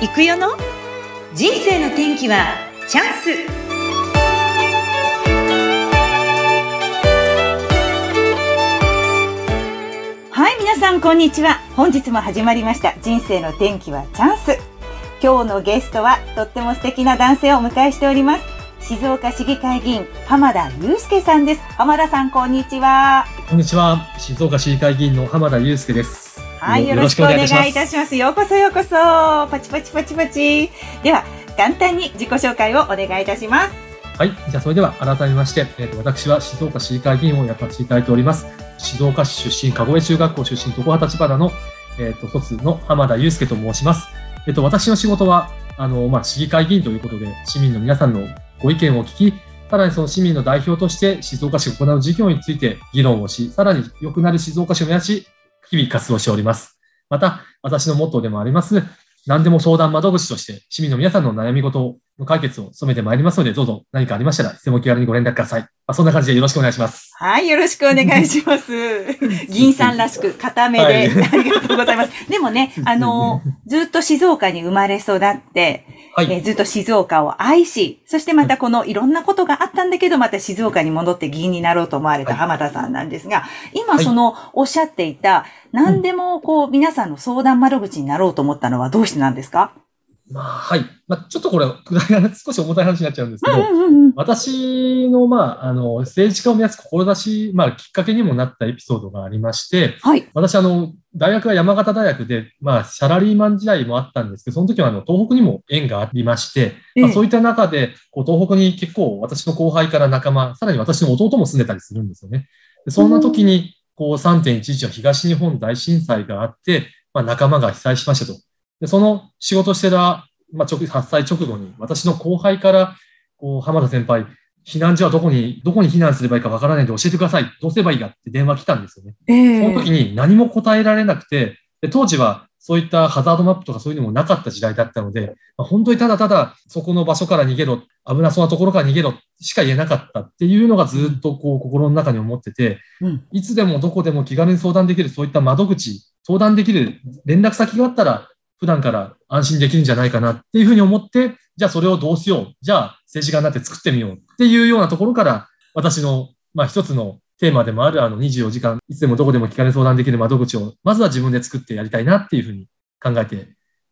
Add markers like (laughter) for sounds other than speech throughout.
行くよの？人生の天気はチャンス。はい皆さんこんにちは。本日も始まりました。人生の天気はチャンス。今日のゲストはとっても素敵な男性をお迎えしております。静岡市議会議員浜田祐介さんです。浜田さんこんにちは。こんにちは。静岡市議会議員の浜田祐介です。はいよろしくお願いいたしますようこそようこそパチパチパチパチでは簡単に自己紹介をお願いいたしますはい。じゃあ、それでは改めまして、えーと、私は静岡市議会議員をやらせていただいております。静岡市出身、籠江中学校出身、常葉立花の、えっ、ー、と、卒の浜田祐介と申します。えっ、ー、と、私の仕事は、あの、まあ、市議会議員ということで、市民の皆さんのご意見を聞き、さらにその市民の代表として静岡市が行う事業について議論をし、さらに良くなる静岡市を目指し、日々活動しております。また、私のモットーでもあります、何でも相談窓口として市民の皆さんの悩み事をの解決を努めてまいりますので、どうぞ何かありましたら、質問気軽にご連絡ください。まあ、そんな感じでよろしくお願いします。はい、よろしくお願いします。(laughs) 銀さんらしく、固めで、はい、(laughs) ありがとうございます。でもね、(laughs) あの、ずっと静岡に生まれ育って、はい、えずっと静岡を愛し、そしてまたこのいろんなことがあったんだけど、また静岡に戻って議員になろうと思われた浜田さんなんですが、今そのおっしゃっていた、何でもこう皆さんの相談窓口になろうと思ったのはどうしてなんですか？まあ、はい。まあ、ちょっとこれ、少し重たい話になっちゃうんですけど、私の、まあ、あの、政治家を目指す志、まあ、きっかけにもなったエピソードがありまして、はい。私、あの、大学は山形大学で、まあ、サラリーマン時代もあったんですけど、その時は、あの、東北にも縁がありまして、まあ、そういった中で、こう、東北に結構、私の後輩から仲間、さらに私の弟も住んでたりするんですよね。でそんな時に、こう、3.11の東日本大震災があって、まあ、仲間が被災しましたと。で、その仕事してた、まあ、直、発災直後に、私の後輩から、こう、浜田先輩、避難所はどこに、どこに避難すればいいかわからないんで教えてください。どうすればいいかって電話来たんですよね。えー、その時に何も答えられなくて、で当時はそういったハザードマップとかそういうのもなかった時代だったので、まあ、本当にただただそこの場所から逃げろ、危なそうなところから逃げろしか言えなかったっていうのがずっとこう心の中に思ってて、うん、いつでもどこでも気軽に相談できるそういった窓口、相談できる連絡先があったら普段から安心できるんじゃないかなっていうふうに思って、じゃあそれをどうしよう。じゃあ政治家になって作ってみようっていうようなところから、私の、まあ一つのテーマでもあるあの24時間、いつでもどこでも気軽に相談できる窓口を、まずは自分で作ってやりたいなっていうふうに考えて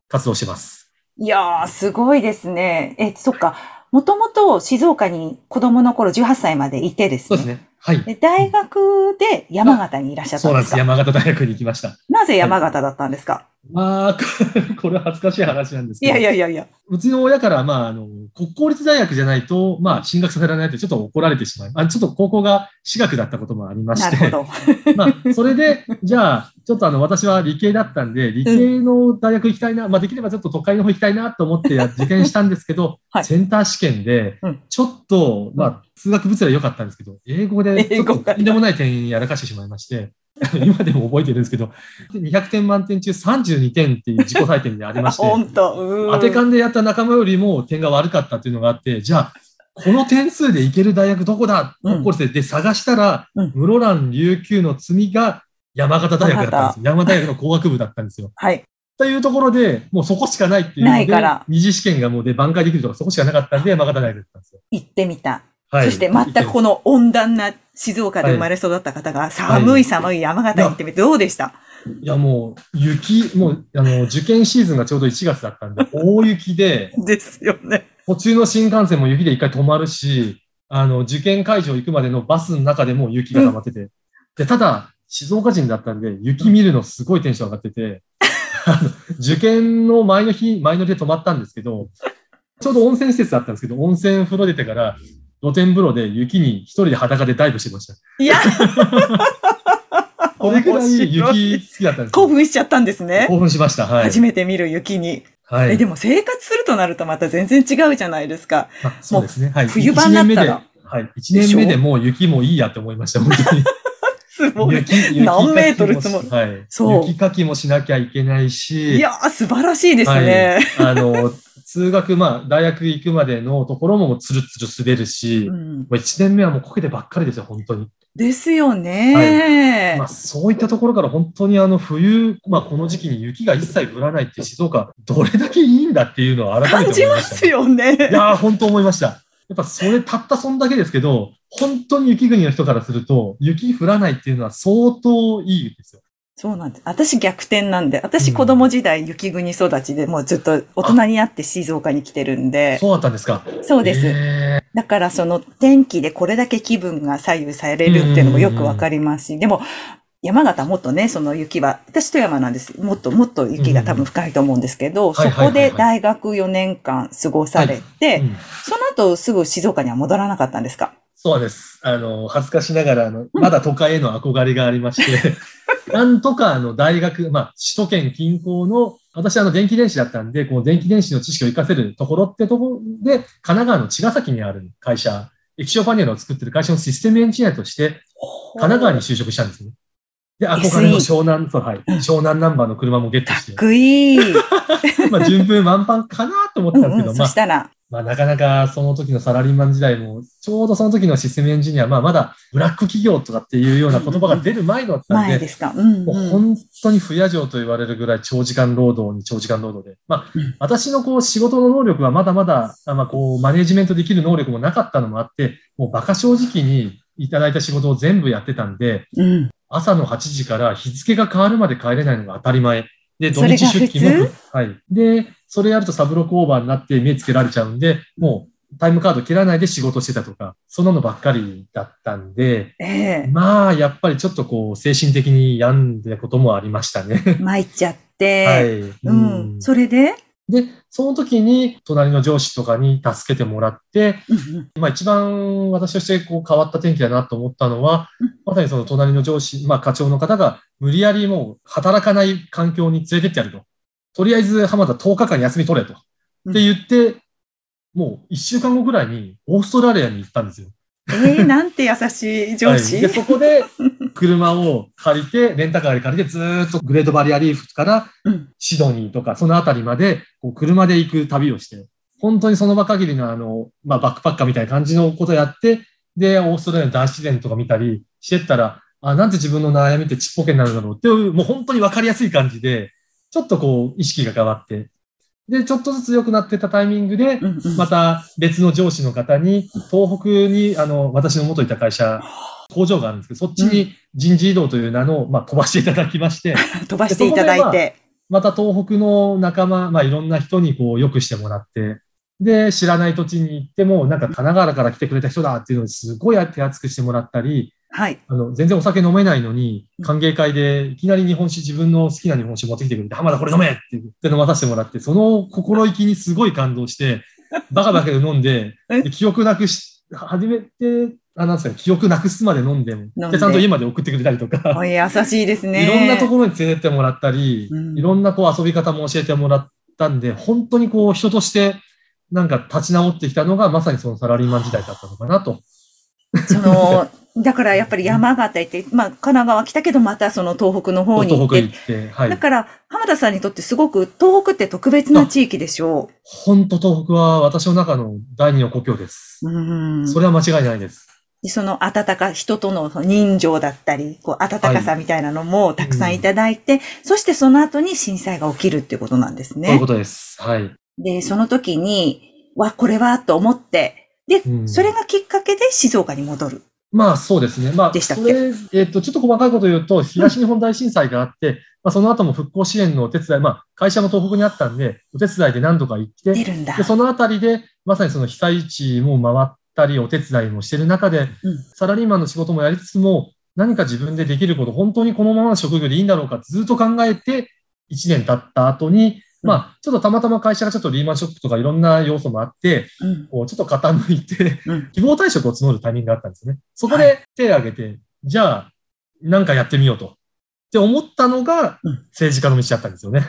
活動してます。いやー、すごいですね。え、そっか。もともと静岡に子供の頃18歳までいてですね。そうですね。はい。で大学で山形にいらっしゃったんですか？そうなんです。山形大学に行きました。なぜ山形だったんですか、はいまあ、(laughs) これは恥ずかしい話なんですけど。いやいやいやいや。うちの親から、まあ、あの、国公立大学じゃないと、まあ、進学させられないとちょっと怒られてしまう。あちょっと高校が私学だったこともありまして。なるほど。(laughs) まあ、それで、じゃあ、ちょっとあの、私は理系だったんで、理系の大学行きたいな、うん、まあ、できればちょっと都会の方行きたいなと思って受験したんですけど、はい、センター試験で、ちょっと、まあ、数学物理は良かったんですけど、英語で、とんでもない点やらかしてしまいまして、(laughs) 今でも覚えてるんですけど、200点満点中32点っていう自己採点でありまして、(laughs) 本当。当て勘でやった仲間よりも点が悪かったっていうのがあって、じゃあ、この点数でいける大学どこだ、うん、で探したら、うん、室蘭琉球の積が山形大学だったんです山形。大学の工学部だったんですよ。はい。というところで、もうそこしかないっていうので、二次試験がもうで挽回できるとかそこしかなかったんで、山形大学だったんですよ。行ってみた。はい、そして全くこの温暖な静岡で生まれ育った方が寒い寒い山形に行ってみてどうでした、いや、もう、雪、もう、あの、受験シーズンがちょうど1月だったんで、(laughs) 大雪で。ですよね。途中の新幹線も雪で一回止まるし、あの、受験会場行くまでのバスの中でも雪が溜まってて。うん、で、ただ、静岡人だったんで、雪見るのすごいテンション上がってて、受験の前の日、前の日で泊まったんですけど、ちょうど温泉施設だったんですけど、温泉風呂出てから、露天風呂で雪に一人で裸でダイブしてました。いや (laughs) これくらい雪好きだったんです興奮しちゃったんですね。興奮しました。はい。初めて見る雪に。はい。え、でも生活するとなるとまた全然違うじゃないですか。そうですね。はい。冬場になったら。はい。一年目でもう雪もいいやって思いました、本当に。(laughs) すごい。雪、何メートル積もる。はい。そう。雪かきもしなきゃいけないし。いやー、素晴らしいですね。はい、あの、数学、まあ、大学行くまでのところもつるつる滑るし、うん、1年目はもうこけてばっかりですよ、本当に。ですよね、はいまあ、そういったところから本当にあの冬、まあ、この時期に雪が一切降らないって静岡、どれだけいいんだっていうのを改めて感じますよね。いや本当思いました。やっぱそれたったそんだけですけど、本当に雪国の人からすると、雪降らないっていうのは相当いいですよ。そうなんです。私逆転なんで、私子供時代雪国育ちでもうずっと大人になって静岡に来てるんで。そうだったんですか。そうです。だからその天気でこれだけ気分が左右されるっていうのもよくわかりますし、でも山形もっとね、その雪は、私富山なんです。もっともっと雪が多分深いと思うんですけど、そこで大学4年間過ごされて、その後すぐ静岡には戻らなかったんですか？そうです。あの、恥ずかしながら、あの、まだ都会への憧れがありまして、(laughs) なんとかあの大学、まあ、首都圏近郊の、私はあの電気電子だったんで、この電気電子の知識を活かせるところってところで、神奈川の茅ヶ崎にある会社、液晶パネルを作ってる会社のシステムエンジニアとして、神奈川に就職したんですね。で、憧れの湘南、そう、はい。湘南ナンバーの車もゲットして。かっこいい。(laughs) まあ、順風満帆かなと思ってたんですけど、うんうん、まあ、そしたら。まあ、なかなかその時のサラリーマン時代も、ちょうどその時のシステムエンジニア、まあ、まだブラック企業とかっていうような言葉が出る前だったんで、前ですか。うんうん、もう本当に不夜城と言われるぐらい長時間労働に長時間労働で、まあ、私のこう仕事の能力はまだまだ、まあ、こう、マネジメントできる能力もなかったのもあって、もう馬鹿正直にいただいた仕事を全部やってたんで、うん、朝の8時から日付が変わるまで帰れないのが当たり前。で、土日出勤も、はい。で、それやるとサブロックオーバーになって目つけられちゃうんで、もうタイムカード切らないで仕事してたとか、そんなのばっかりだったんで、えー、まあ、やっぱりちょっとこう、精神的に病んでこともありましたね。参っちゃって。はい。うん。それで？で、その時に隣の上司とかに助けてもらって、まあ一番私としてこう変わった天気だなと思ったのは、まさにその隣の上司、まあ課長の方が無理やりもう働かない環境に連れてってやると。とりあえず浜田10日間休み取れと。って言って、もう一週間後ぐらいにオーストラリアに行ったんですよ。えー、なんて優しい上司、はい、で、そこで車を借りて、レンタカーで借りて、ずっとグレートバリアリーフからシドニーとか、そのあたりまで、こう車で行く旅をして、本当にその場限りのあの、まあ、バックパッカーみたいな感じのことやって、で、オーストラリアの大自然とか見たりしてったら、あ、なんて自分の悩みってちっぽけになるんだろうっていう、もう本当にわかりやすい感じで、ちょっとこう、意識が変わって、で、ちょっとずつ良くなってたタイミングで、また別の上司の方に、東北に、あの、私の元いた会社、工場があるんですけど、そっちに人事異動という名の、まあ、飛ばしていただきまして。(laughs) 飛ばしていただいて。また東北の仲間、まあ、いろんな人にこう、良くしてもらって、で、知らない土地に行っても、なんか神奈川から来てくれた人だっていうのをすごい手厚くしてもらったり、はい。あの、全然お酒飲めないのに、歓迎会でいきなり日本酒、自分の好きな日本酒持ってきてくれて、浜田これ飲めって言って飲まさせてもらって、その心意気にすごい感動して、(laughs) バカバカで飲んで、で記憶なくし、初めて、あ、なんですか、記憶なくすまで飲んでも、で、ちゃんと家まで送ってくれたりとか。(laughs) 優しいですね。いろんなところに連れてってもらったり、うん、いろんなこう遊び方も教えてもらったんで、本当にこう人としてなんか立ち直ってきたのがまさにそのサラリーマン時代だったのかなと。その、だからやっぱり山形行って、まあ神奈川来たけどまたその東北の方に行って。東北行って、はい。だから浜田さんにとってすごく東北って特別な地域でしょう。本当東北は私の中の第二の故郷です。うん。それは間違いないです。でその温か、人との人情だったり、こう温かさみたいなのもたくさんいただいて、はいうん、そしてその後に震災が起きるっていうことなんですね。そういうことです。はい。で、その時に、わ、これはと思って、で、うん、それがきっかけで静岡に戻る。まあそうですね。まあ、でしたっけ？えっ、ー、と、ちょっと細かいこと言うと、東日本大震災があって、うん、まあその後も復興支援のお手伝い、まあ会社も東北にあったんで、お手伝いで何度か行って、で、そのあたりで、まさにその被災地も回ったり、お手伝いもしてる中で、うん、サラリーマンの仕事もやりつつも、何か自分でできること、本当にこのままの職業でいいんだろうかずっと考えて、1年経った後に、まあ、ちょっとたまたま会社がちょっとリーマンショックとかいろんな要素もあって、うん、こうちょっと傾いて、うん、希望退職を募るタイミングがあったんですね。そこで手を挙げて、はい、じゃあ、なんかやってみようと。って思ったのが、政治家の道だったんですよね。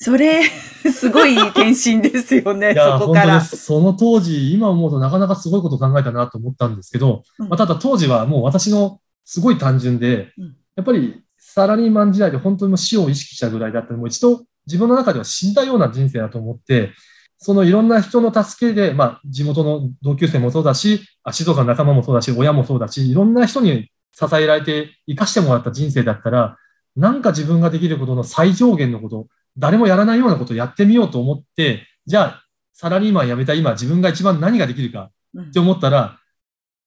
それ、(laughs) すごい転身ですよね、(laughs) そこから。その当時、今思うとなかなかすごいこと考えたなと思ったんですけど、うん、まあ、ただ当時はもう私のすごい単純で、やっぱりサラリーマン時代で本当に死を意識したぐらいだったので、もう一度自分の中では死んだような人生だと思って、そのいろんな人の助けで、まあ、地元の同級生もそうだし、静岡の仲間もそうだし、親もそうだし、いろんな人に支えられて生かしてもらった人生だったら、なんか自分ができることの最上限のこと、誰もやらないようなことをやってみようと思って、じゃあ、サラリーマン辞めた今、自分が一番何ができるかって思ったら、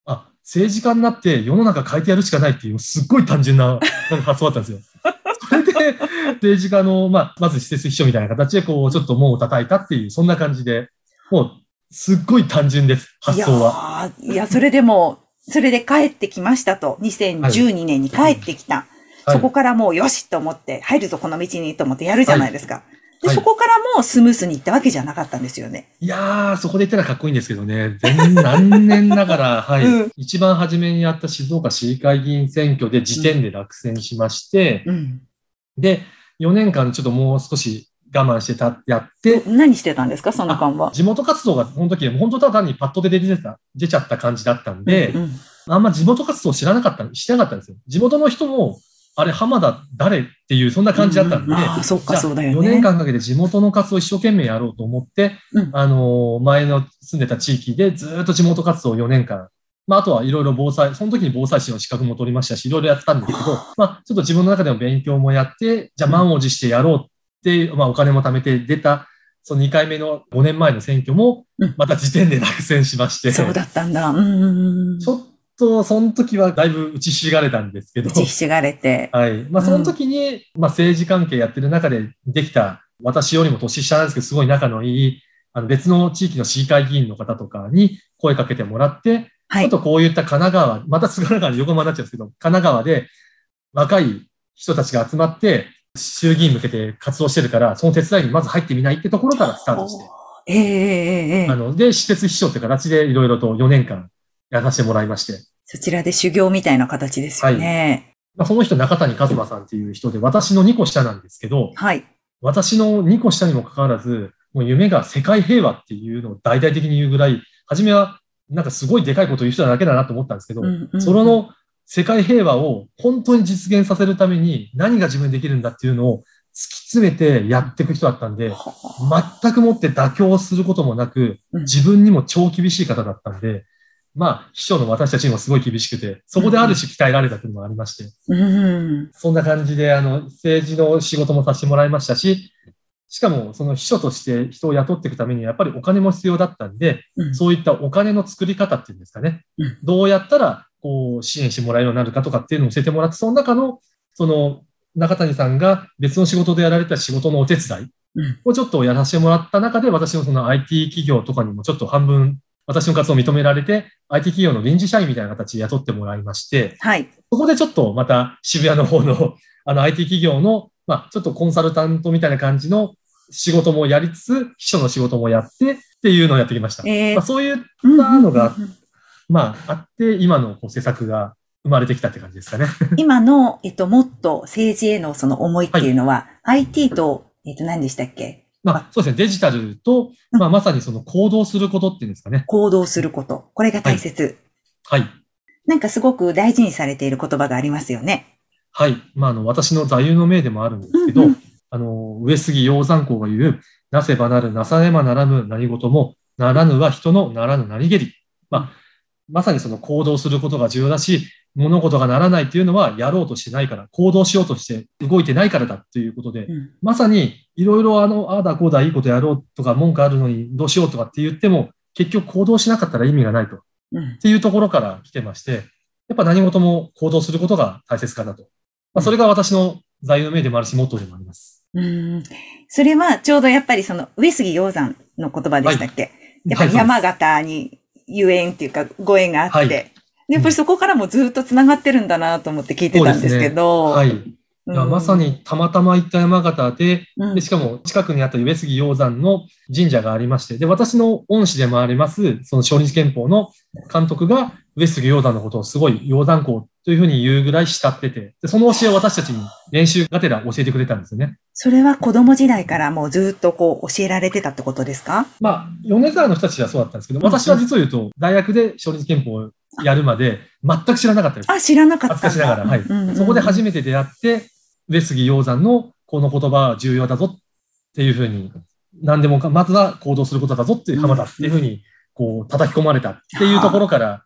うん、あ、政治家になって世の中変えてやるしかないっていう、すっごい単純な発想だったんですよ。(laughs) 政治家の、まあ、まず施設秘書みたいな形で、こう、ちょっと門を叩いたっていう、そんな感じで、もう、すっごい単純です、発想は。いや、いやそれでも、それで帰ってきましたと。2012年に帰ってきた。はいそこからもうよしと思って、入るぞこの道にと思ってやるじゃないですか。はいで、そこからもうスムースにいったわけじゃなかったんですよね。いやー、そこで言ったらかっこいいんですけどね。全何年ながら、(laughs) はい、うん、一番初めにやった静岡市議会議員選挙で時点で落選しまして、うん、で、4年間ちょっともう少し我慢してた、やって。何してたんですか、その間は。地元活動が、この時、本当ただ単にパッドで出てた、出ちゃった感じだったんで、うんうん、あんま地元活動知らなかった、してなかったんですよ。地元の人も、あれ、浜田誰っていう、そんな感じだったんで、うん、あそっか、そうだよね。4年間かけて地元の活動を一生懸命やろうと思って、うん、あの、前の住んでた地域でずっと地元活動を4年間まあ、あとはいろいろ防災、その時に防災士の資格も取りましたし、いろいろやってたんですけど、まあ、ちょっと自分の中でも勉強もやって、じゃあ満を持してやろうって、まあ、お金も貯めて出た、その2回目の5年前の選挙も、また時点で落選しまして。うん、そうだったんだ。うん。ちょっと、その時はだいぶ打ちひしがれたんですけど。打ちひしがれて。はい。まあ、その時に、まあ、政治関係やってる中でできた、私よりも年下なんですけど、すごい仲のいい、あの別の地域の市議会議員の方とかに声かけてもらって、はい、ちょっとこういった神奈川、また菅原川で横浜になっちゃうんですけど、神奈川で若い人たちが集まって、衆議院向けて活動してるから、その手伝いにまず入ってみないってところからスタートして。ええええあの、で、施設秘書って形でいろいろと4年間やらせてもらいまして。そちらで修行みたいな形ですよね。はいまあ、その人、中谷和馬さんっていう人で、私の2個下なんですけど、はい。私の2個下にもかかわらず、もう夢が世界平和っていうのを大々的に言うぐらい、初めはなんかすごいでかいことを言う人だけだなと思ったんですけど、その世界平和を本当に実現させるために何が自分でできるんだっていうのを突き詰めてやっていく人だったんで、全くもって妥協することもなく、自分にも超厳しい方だったんで、まあ、秘書の私たちにもすごい厳しくて、そこである種鍛えられたというのもありまして、うん、そんな感じで、あの、政治の仕事もさせてもらいましたし、しかも、その秘書として人を雇っていくために、やっぱりお金も必要だったんで、うん、そういったお金の作り方っていうんですかね。うん、どうやったら、こう、支援してもらえるようになるかとかっていうのを教えてもらって、その中の、その、中谷さんが別の仕事でやられた仕事のお手伝いをちょっとやらせてもらった中で、私のその IT 企業とかにもちょっと半分、私の活動を認められて、IT 企業の臨時社員みたいな形で雇ってもらいまして、はい。そこでちょっとまた渋谷の方の、あの IT 企業の、まあ、ちょっとコンサルタントみたいな感じの仕事もやりつつ、秘書の仕事もやってっていうのをやってきました。えー、まあ、そういったのが、まあ、あって、今のこう施策が生まれてきたって感じですかね。(laughs) 今の、えっと、もっと政治へのその思いっていうのは、はい、IT と、えっと、何でしたっけ？まあ、そうですね。デジタルと、まあ、まさにその行動することっていうんですかね。行動すること。これが大切。はい。はい、なんかすごく大事にされている言葉がありますよね。はい。まあ、あの、私の座右の銘でもあるんですけど、うんうんあの、上杉鷹山公が言う、なせばなる、なさねばならぬ何事も、ならぬは人のならぬなりげり。まあ、まさにその行動することが重要だし、物事がならないっていうのはやろうとしてないから、行動しようとして動いてないからだということで、うん、まさにいろいろあの、ああだこうだいいことやろうとか文句あるのにどうしようとかって言っても、結局行動しなかったら意味がないと。うん、っていうところから来てまして、やっぱ何事も行動することが大切かなと。まあ、それが私の座右の銘でもあるし、モットーでもあります。うん。それはちょうどやっぱりその上杉鷹山の言葉でしたっけ、はい、やっぱり山形にゆえんっていうかご縁があって、はい、やっぱりそこからもずっと繋がってるんだなと思って聞いてたんですけど。ね、はい。うん、まさにたまたま行った山形で、で、しかも近くにあった上杉鷹山の神社がありまして、で、私の恩師でもあります、その小日憲法の監督が上杉鷹山のことをすごい鷹山校というふうに言うぐらい慕ってて、でその教えを私たちに練習がてら教えてくれたんですよね。それは子供時代からもうずっとこう教えられてたってことですか？まあ、米沢の人たちはそうだったんですけど、私は実を言うと、大学で小日憲法をやるまで全く知らなかったです。あ、知らなかった。恥ずかしながら。はい、うんうん。そこで初めて出会って、上杉鷹山のこの言葉は重要だぞっていうふうに何でもか、まずは行動することだぞっていう浜田っていうふうに、こう、叩き込まれたっていうところから、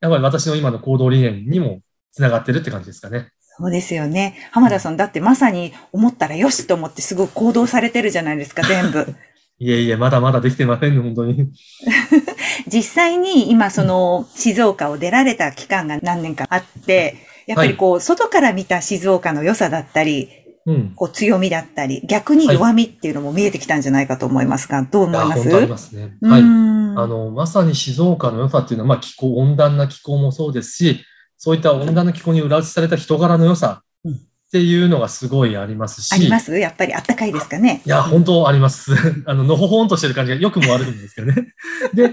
やっぱり私の今の行動理念にもつながってるって感じですかね。そうですよね。浜田さん、だってまさに思ったらよしと思ってすごく行動されてるじゃないですか、全部。(laughs) いえいえ、まだまだできてませんね、本当に。実際に今、その、静岡を出られた期間が何年かあって、やっぱりこう、はい、外から見た静岡の良さだったり、うん、こう強みだったり、逆に弱みっていうのも見えてきたんじゃないかと思いますが、どう思います？本当ありますね。はい。あの、まさに静岡の良さっていうのは、まあ気候、温暖な気候もそうですし、そういった温暖な気候に裏打ちされた人柄の良さっていうのがすごいありますし。あります？やっぱりあったかいですかね。いや、本当あります。(laughs) あの、のほほんとしてる感じが良くも悪くもですけどね。で、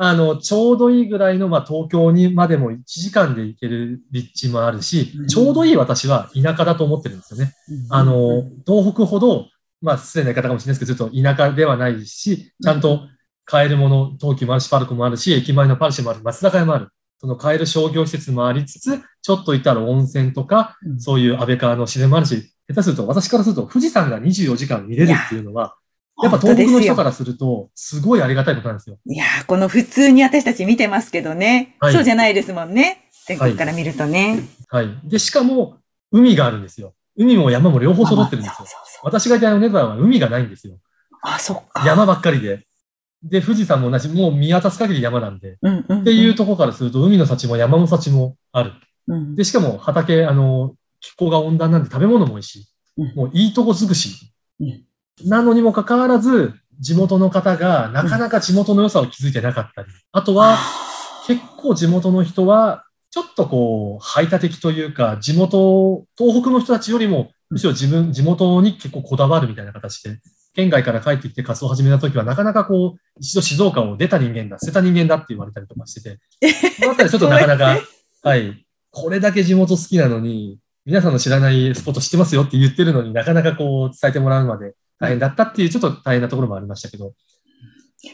あの、ちょうどいいぐらいの、まあ、東京にまでも1時間で行ける立地もあるし、ちょうどいい私は田舎だと思ってるんですよね。あの、東北ほど、まあ、失礼な言い方かもしれないですけど、ちょっと田舎ではないし、ちゃんと買えるもの、東急もあるし、パルコもあるし、駅前のパルシェもある、松坂屋もある。その買える商業施設もありつつ、ちょっと行ったら温泉とか、そういう安倍川の自然もあるし、下手すると、私からすると富士山が24時間見れるっていうのは、やっぱ東北の人からすると、すごいありがたいことなんですよ。いやこの普通に私たち見てますけどね、はい、そうじゃないですもんね。全国から見るとね、はい。はい。で、しかも、海があるんですよ。海も山も両方揃ってるんですよ。そうそうそう私がいたネバーは海がないんですよ。あ、そっか。山ばっかりで。で、富士山も同じ、もう見渡す限り山なんで。うんうんうん、っていうところからすると、海の幸も山の幸もある。うん、で、しかも畑、あの、気候が温暖なんで食べ物も美味しい。うん、もういいとこ尽くし。うんなのにもかかわらず、地元の方がなかなか地元の良さを気づいてなかったり、あとは、結構地元の人は、ちょっとこう、排他的というか、地元、東北の人たちよりも、むしろ自分、地元に結構こだわるみたいな形で、県外から帰ってきて活動を始めたときは、なかなかこう、一度静岡を出た人間だ、捨てた人間だって言われたりとかしてて、(laughs) そのあたりちょっとなかなか、はい、これだけ地元好きなのに、皆さんの知らないスポット知ってますよって言ってるのになかなかこう伝えてもらうまで大変だったっていう、ちょっと大変なところもありましたけど、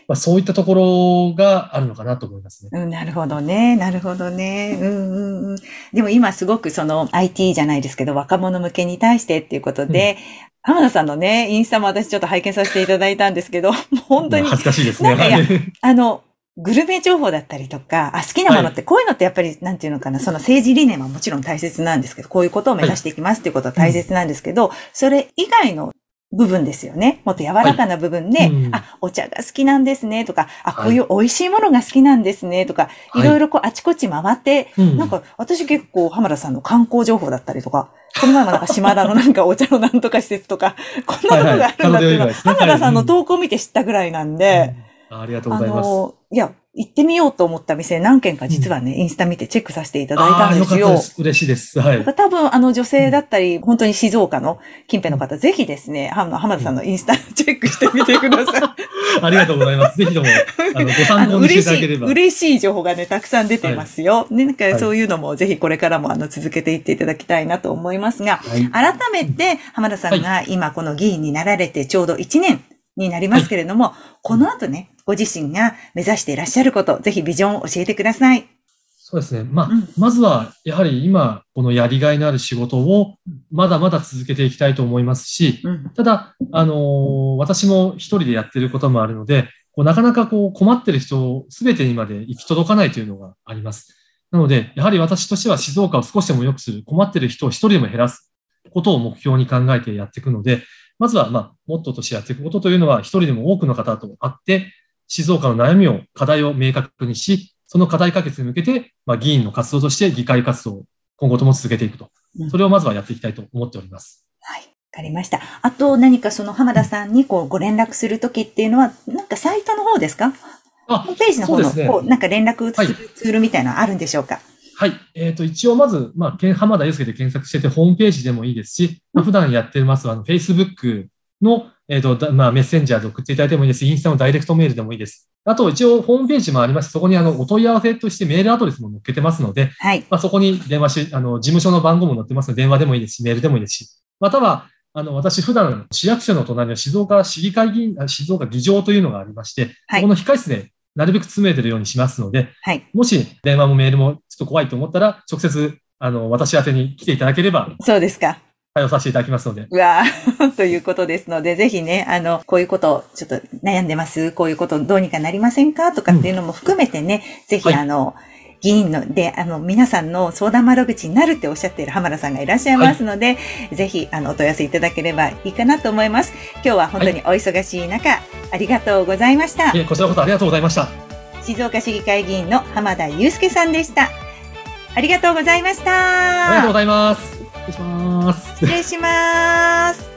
まあ、そういったところがあるのかなと思いますね。うん、なるほどね。なるほどね。うんうんうん。でも今すごくその IT じゃないですけど、若者向けに対してっていうことで、うん、浜田さんのね、インスタも私ちょっと拝見させていただいたんですけど、もう本当に。恥ずかしいですね。あの、グルメ情報だったりとか、あ、好きなものって、こういうのってやっぱり、なんていうのかな、その政治理念はもちろん大切なんですけど、こういうことを目指していきますっていうことは大切なんですけど、それ以外の部分ですよね。もっと柔らかな部分で、はい。うん、あ、お茶が好きなんですねとか、あ、こういう美味しいものが好きなんですねとか、はい、いろいろこうあちこち回って、うん、なんか私結構浜田さんの観光情報だったりとか、この前もなんか島田のなんかお茶のなんとか施設とか、(laughs) こんなとこがあるんだっていうのは、浜田さんの投稿を見て知ったぐらいなんで、うん、ありがとうございます。いや、行ってみようと思った店何件か実はね、うん、インスタ見てチェックさせていただいたんですよ。よ嬉しいです。はい。多分、あの女性だったり、うん、本当に静岡の近辺の方、ぜひですね、浜田さんのインスタチェックしてみてください。(laughs) ありがとうございます。ぜひとも、あの、(laughs) ご参考にしていただければ。嬉しい、嬉しい情報がね、たくさん出てますよ。はい、ね、なんかそういうのも、ぜひこれからも、あの、続けていっていただきたいなと思いますが、はい、改めて、浜田さんが今この議員になられてちょうど1年になりますけれども、はい、この後ね、ご自身が目指していらっしゃること、ぜひビジョンを教えてください。そうですね。まあ、うん、まずは、やはり今、このやりがいのある仕事を、まだまだ続けていきたいと思いますし、うん、ただ、あのー、私も一人でやってることもあるので、こうなかなかこう困ってる人すべてにまで行き届かないというのがあります。なので、やはり私としては静岡を少しでも良くする、困ってる人を一人でも減らすことを目標に考えてやっていくので、まずは、まあ、モットーとしてやっていくことというのは、一人でも多くの方と会って、静岡の悩みを、課題を明確にし、その課題解決に向けて、まあ、議員の活動として議会活動を今後とも続けていくと。それをまずはやっていきたいと思っております。はい。わかりました。あと何かその浜田さんにこうご連絡するときっていうのは、なんかサイトの方ですか？ホームページの方の、ね、こうなんか連絡するツールみたいなのあるんでしょうか、はい。えっ、ー、と、一応まず、まあ、浜田祐介で検索してて、ホームページでもいいですし、まあ、普段やってます、あの、Facebook の、えっ、ー、と、まあ、メッセンジャーで送っていただいてもいいですし、インスタのダイレクトメールでもいいです。あと、一応、ホームページもありまして、そこにあの、お問い合わせとしてメールアドレスも載っけてますので、はい。まあ、そこに電話し、あの、事務所の番号も載ってますので、電話でもいいですし、メールでもいいですし、または、あの、私、普段、市役所の隣の静岡市議会議員、静岡議場というのがありまして、はい、この控室でなるべく詰めてるようにしますので、はい、もし電話もメールもちょっと怖いと思ったら、直接、あの、私宛に来ていただければ。そうですか。対応させていただきますので。うわ (laughs) ということですので、ぜひね、あの、こういうこと、ちょっと悩んでますこういうことどうにかなりませんか？とかっていうのも含めてね、うん、ぜひ、あの、議員ので、あの、皆さんの相談窓口になるっておっしゃっている浜田さんがいらっしゃいますので、はい、ぜひ、あの、お問い合わせいただければいいかなと思います。今日は本当にお忙しい中、はい、ありがとうございました。こちらこそありがとうございました。静岡市議会議員の浜田祐介さんでした。ありがとうございました。ありがとうございます。失礼します。失礼します。